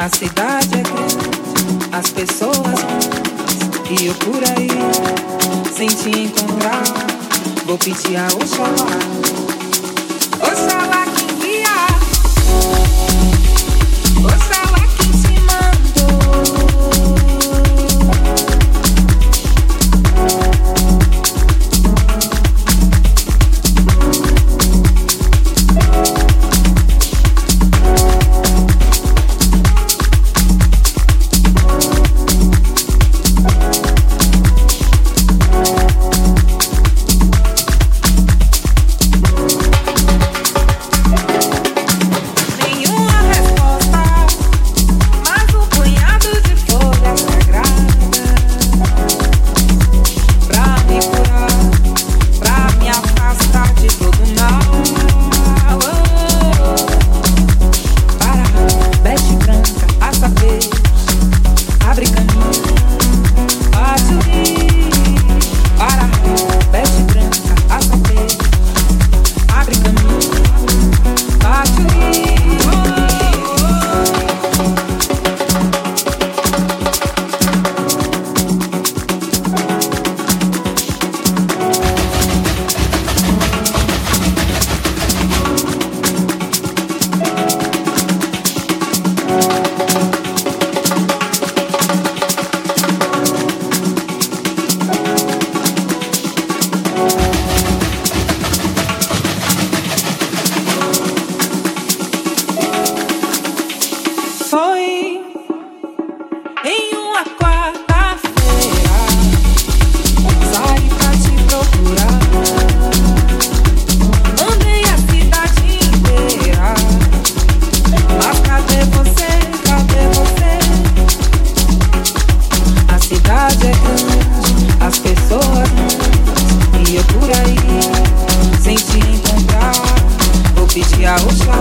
A cidade é grande, as pessoas e eu por aí, sem te encontrar, vou pedir a Oxalá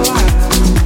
life.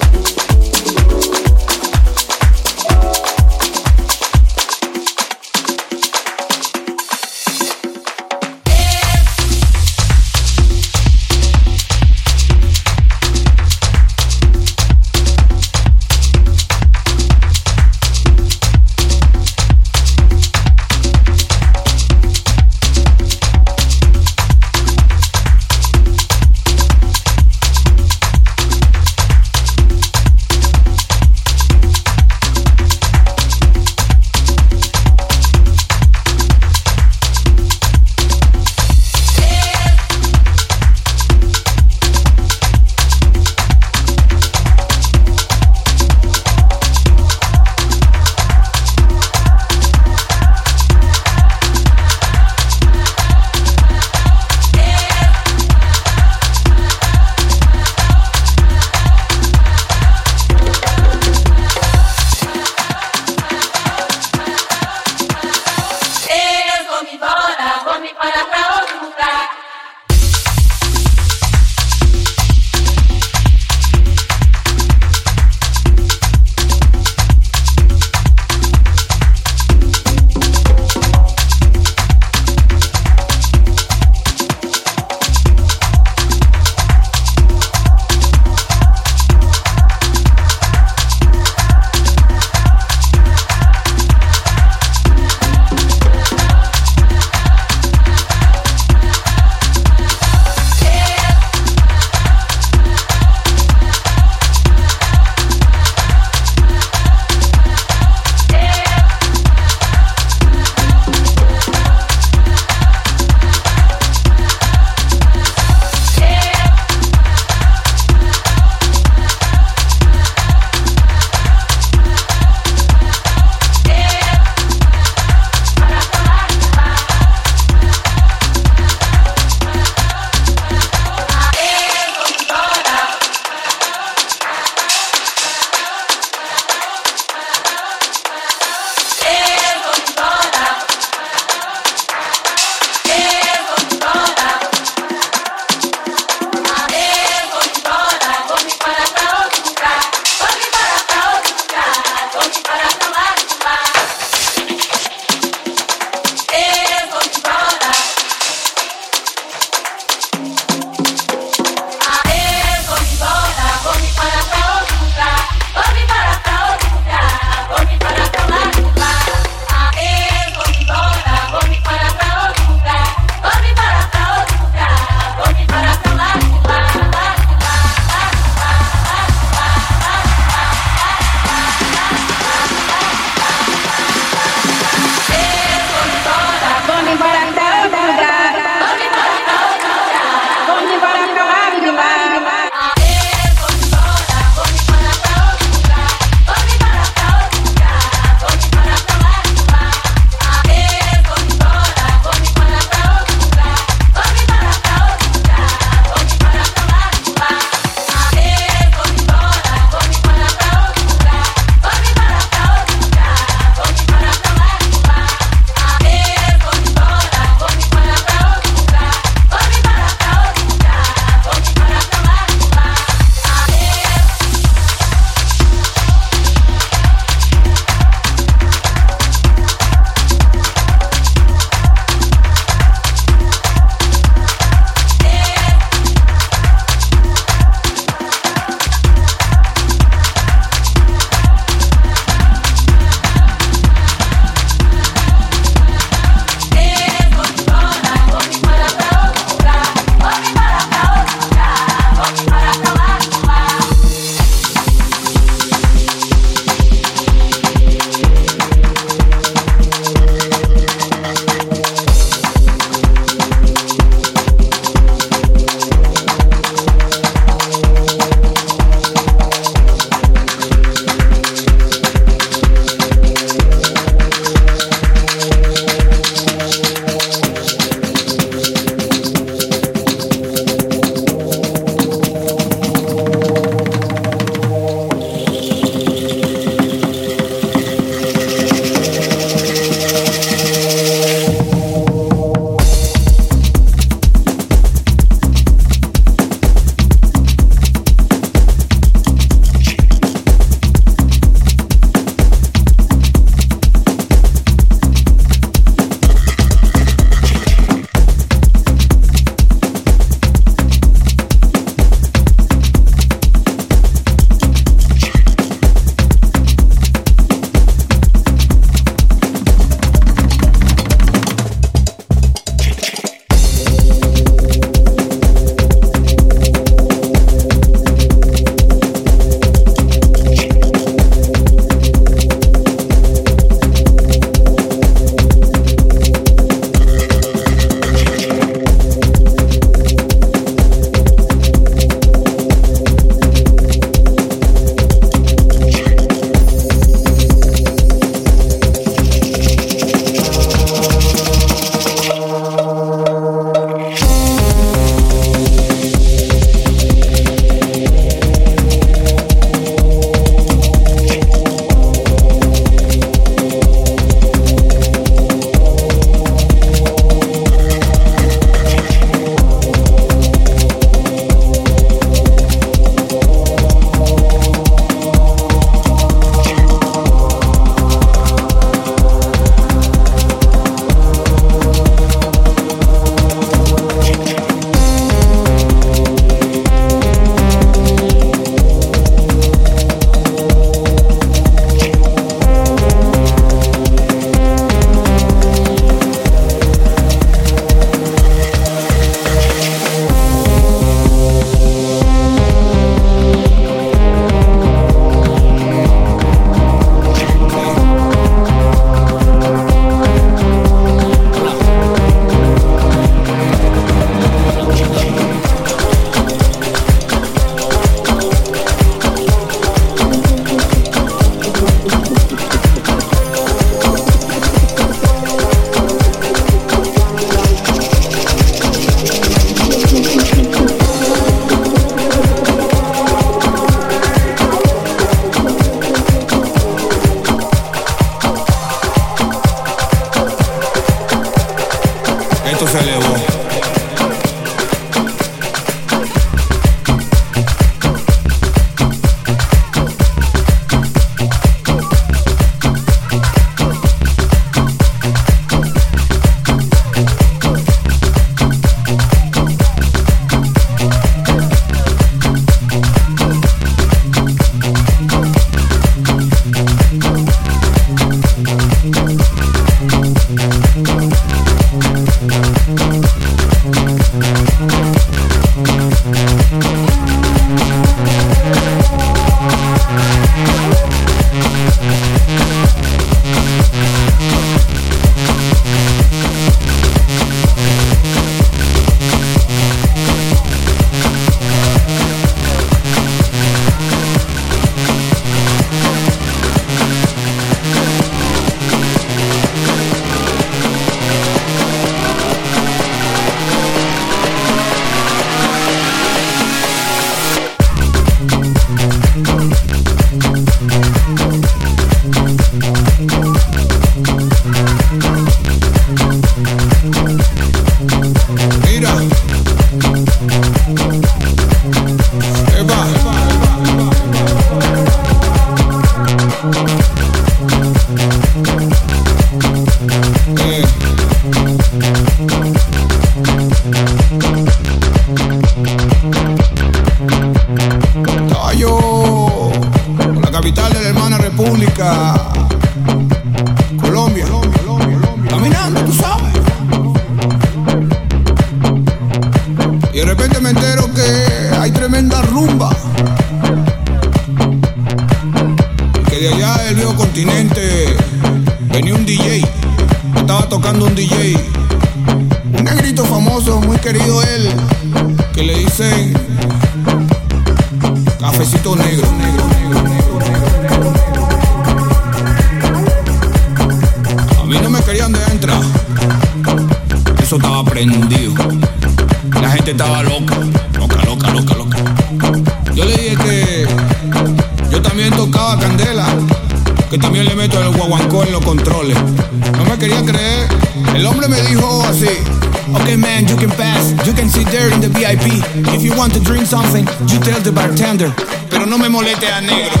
Okay, man, you can pass. You can sit there in the VIP. If you want to drink something, you tell the bartender. Pero no me moleste a negro.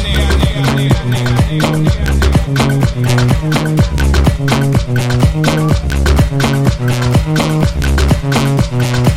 negro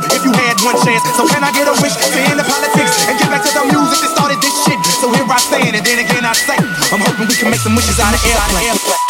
if you had one chance? So can I get a wish to end the politics and get back to the music that started this shit? So here I stand, and then again I say, I'm hoping we can make some wishes out of airplane. Roll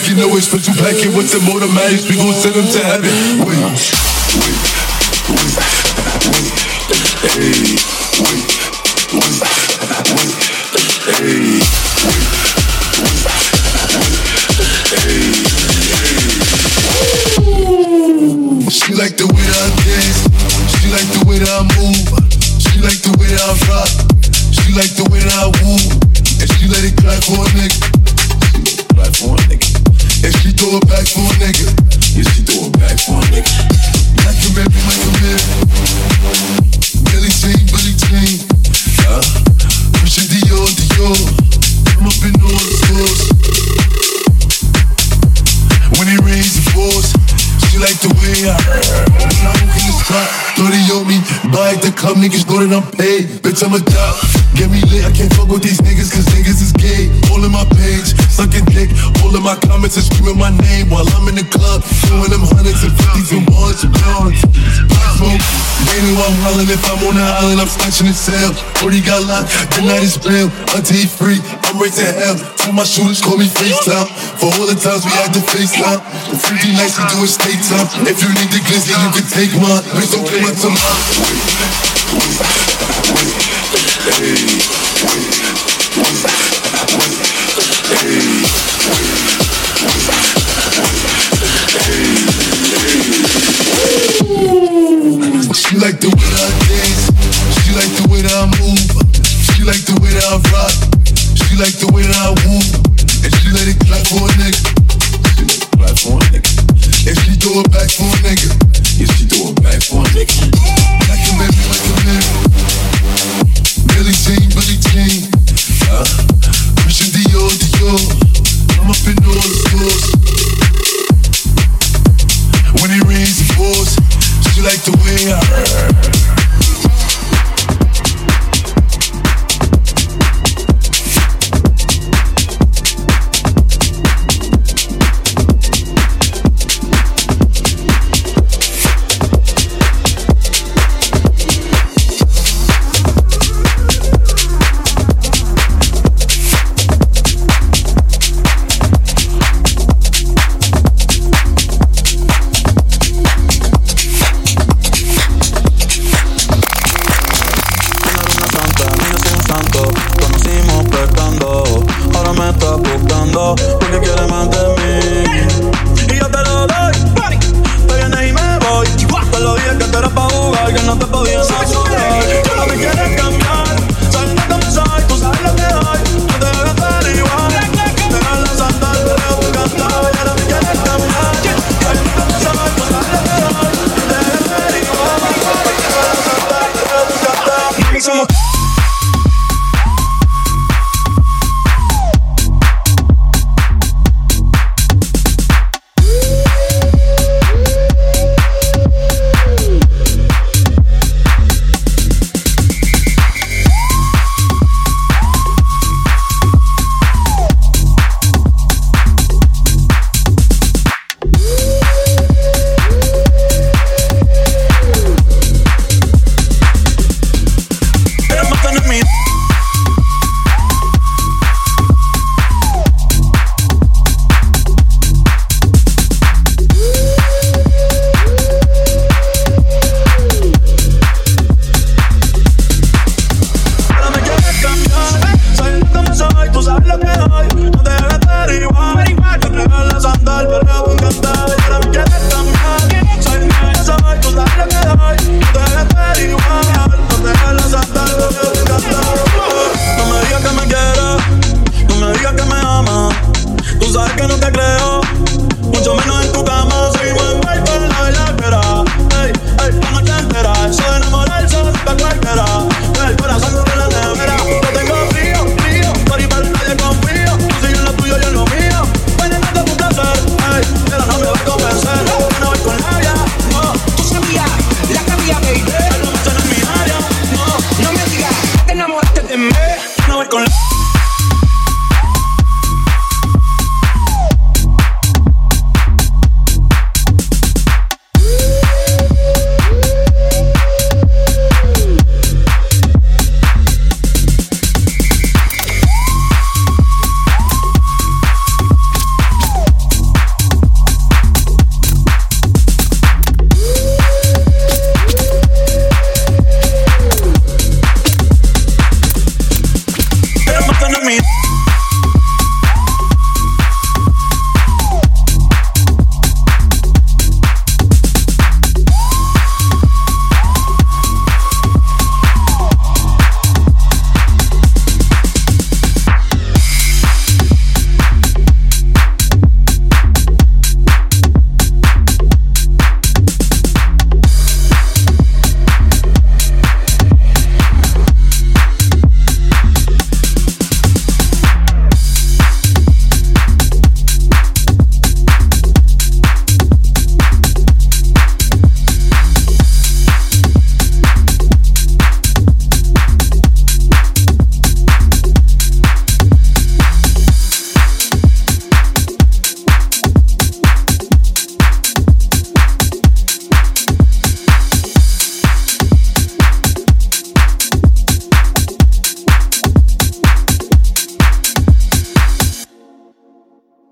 like you know it's but you pack it with the automatics. We gon' send them to heaven. Wait, wait, wait, wait, hey, wait, wait, wait, hey. She like the way I dance. She like the way I move. She like the way I rock. She like the way I woo. And she let it clap for a nigga. Clap for a nigga. She throw it back for a nigga. Yeah, she throw it back for a nigga. Baby, like a man. Billie Jean, Billie Jean. Uh, Christian Dior, Dior. I'm up in all the. When it rains, it pours. She like the way I when I walk in the spot. 30 on me. Buy at the club, niggas know that I'm paid. Bitch, I'm a dog. Get me lit, I can't fuck with these niggas, cause niggas is gay. All in my page, sucking dick. All in my comments and screaming my name while I'm in the club. Throwing them hundreds and fifties and ones and pounds. Smoke. Mainly while I'm hollering, if I'm on the island, I'm snatching his cell. Already got locked, the night is real. Until he free, I'm to hell. Tell my shooters, call me FaceTime. For all the times we had to FaceTime. The freaky nights we do it state time. If you need the glizzy, you can take mine. Please don't come up to mine. She like the way that I dance. She like the way that I move. She like the way that I rock. She like the way that I woo. And she let it clap for a nigga. She let it clap for a nigga. And she throw it back for a nigga. Yeah, she throw it back for a nigga.